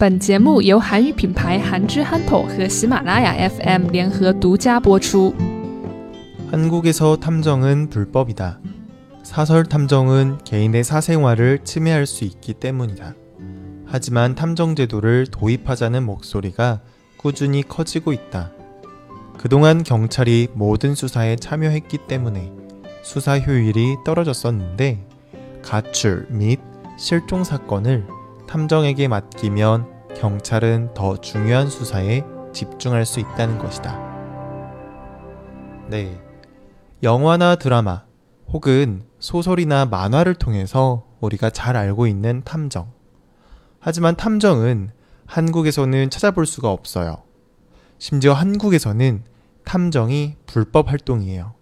本节目由韩语品牌韩之憨头和喜马拉雅 FM 联合独家播出。 한국에서 탐정은 불법이다. 사설 탐정은 개인의 사생활을 침해할 수 있기 때문이다. 하지만 탐정 제도를 도입하자는 목소리가 꾸준히 커지고 있다. 그동안 경찰이 모든 수사에 참여했기 때문에 수사 효율이 떨어졌었는데 가출 및 실종 사건을 탐정에게 맡기면 경찰은 더 중요한 수사에 집중할 수 있다는 것이다. 네. 영화나 드라마 혹은 소설이나 만화를 통해서 우리가 잘 알고 있는 탐정. 하지만 탐정은 한국에서는 찾아볼 수가 없어요. 심지어 한국에서는 탐정이 불법 활동이에요.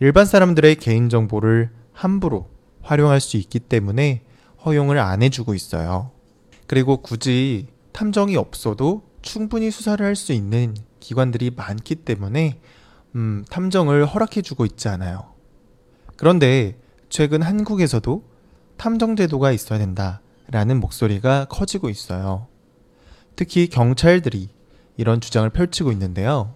일반 사람들의 개인정보를 함부로 활용할 수 있기 때문에 허용을 안 해주고 있어요. 그리고 굳이 탐정이 없어도 충분히 수사를 할 수 있는 기관들이 많기 때문에 음, 탐정을 허락해주고 있지 않아요. 그런데 최근 한국에서도 탐정 제도가 있어야 된다라는 목소리가 커지고 있어요. 특히 경찰들이 이런 주장을 펼치고 있는데요.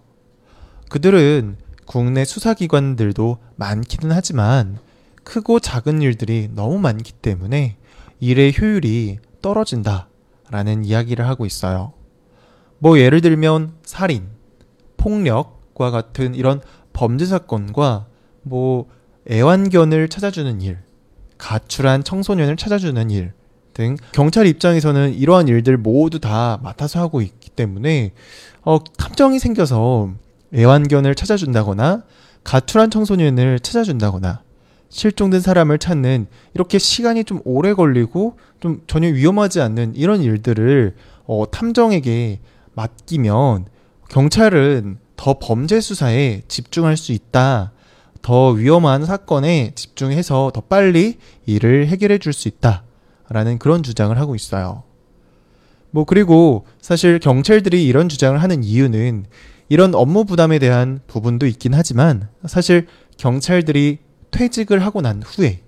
그들은 국내 수사기관들도 많기는 하지만 크고 작은 일들이 너무 많기 때문에 일의 효율이 떨어진다 라는 이야기를 하고 있어요. 뭐 예를 들면 살인, 폭력과 같은 이런 범죄 사건과 뭐 애완견을 찾아주는 일, 가출한 청소년을 찾아주는 일 등 경찰 입장에서는 이러한 일들 모두 다 맡아서 하고 있기 때문에 어, 탐정이 생겨서 애완견을 찾아준다거나 가출한 청소년을 찾아준다거나 실종된 사람을 찾는 이렇게 시간이 좀 오래 걸리고 좀 전혀 위험하지 않는 이런 일들을 어, 탐정에게 맡기면 경찰은 더 범죄 수사에 집중할 수 있다. 더 위험한 사건에 집중해서 더 빨리 일을 해결해 줄 수 있다. 라는 그런 주장을 하고 있어요. 뭐, 그리고 사실 경찰들이 이런 주장을 하는 이유는 이런 업무 부담에 대한 부분도 있긴 하지만 사실 경찰들이 퇴직을 하고 난 후에,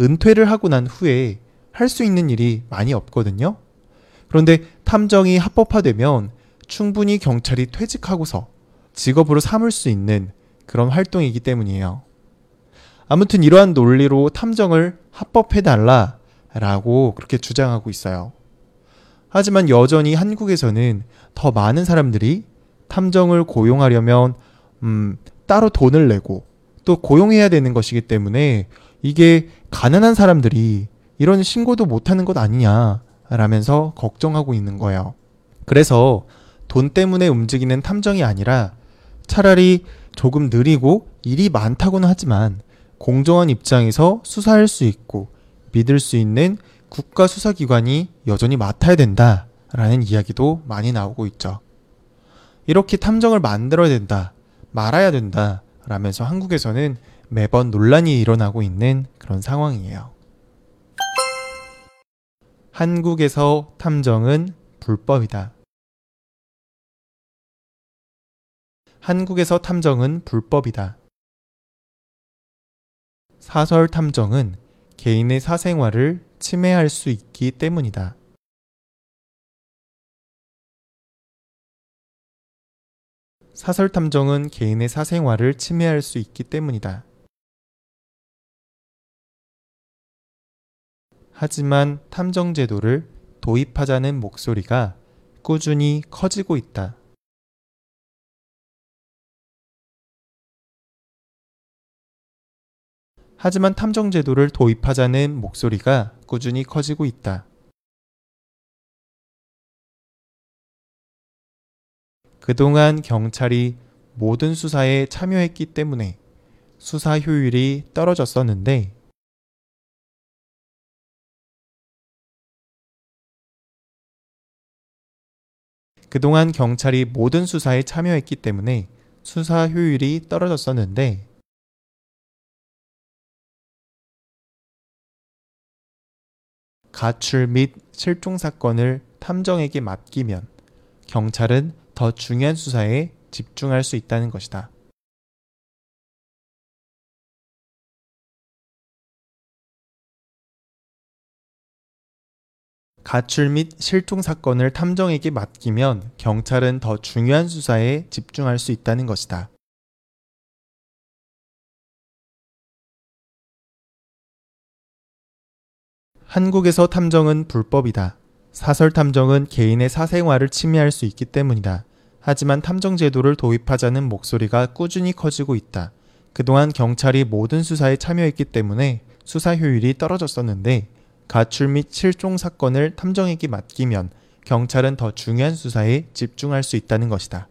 은퇴를 하고 난 후에 할 수 있는 일이 많이 없거든요. 그런데 탐정이 합법화되면 충분히 경찰이 퇴직하고서 직업으로 삼을 수 있는 그런 활동이기 때문이에요. 아무튼 이러한 논리로 탐정을 합법해달라 라고 그렇게 주장하고 있어요. 하지만 여전히 한국에서는 더 많은 사람들이 탐정을 고용하려면, 음, 따로 돈을 내고 또 고용해야 되는 것이기 때문에 이게 가난한 사람들이 이런 신고도 못하는 것 아니냐 라면서 걱정하고 있는 거예요. 그래서 돈 때문에 움직이는 탐정이 아니라 차라리 조금 느리고 일이 많다고는 하지만 공정한 입장에서 수사할 수 있고 믿을 수 있는 국가 수사기관이 여전히 맡아야 된다라는 이야기도 많이 나오고 있죠. 이렇게 탐정을 만들어야 된다, 말아야 된다 라면서 한국에서는 매번 논란이 일어나고 있는 그런 상황이에요. 한국에서 탐정은 불법이다. 한국에서 탐정은 불법이다. 사설 탐정은 개인의 사생활을 침해할 수 있기 때문이다. 사설 탐정은 개인의 사생활을 침해할 수 있기 때문이다. 하지만 탐정 제도를 도입하자는 목소리가 꾸준히 커지고 있다. 하지만 탐정 제도를 도입하자는 목소리가 꾸준히 커지고 있다. 그동안 경찰이 모든 수사에 참여했기 때문에 수사 효율이 떨어졌었는데 그동안 경찰이 모든 수사에 참여했기 때문에 수사 효율이 떨어졌었는데 가출 및 실종 사건을 탐정에게 맡기면 경찰은 더 중요한 수사에 집중할 수 있다는 것이다. 가출 및 실종 사건을 탐정에게 맡기면 경찰은 더 중요한 수사에 집중할 수 있다는 것이다. 한국에서 탐정은 불법이다. 사설 탐정은 개인의 사생활을 침해할 수 있기 때문이다. 하지만 탐정 제도를 도입하자는 목소리가 꾸준히 커지고 있다. 그동안 경찰이 모든 수사에 참여했기 때문에 수사 효율이 떨어졌었는데 가출 및 실종 사건을 탐정에게 맡기면 경찰은 더 중요한 수사에 집중할 수 있다는 것이다.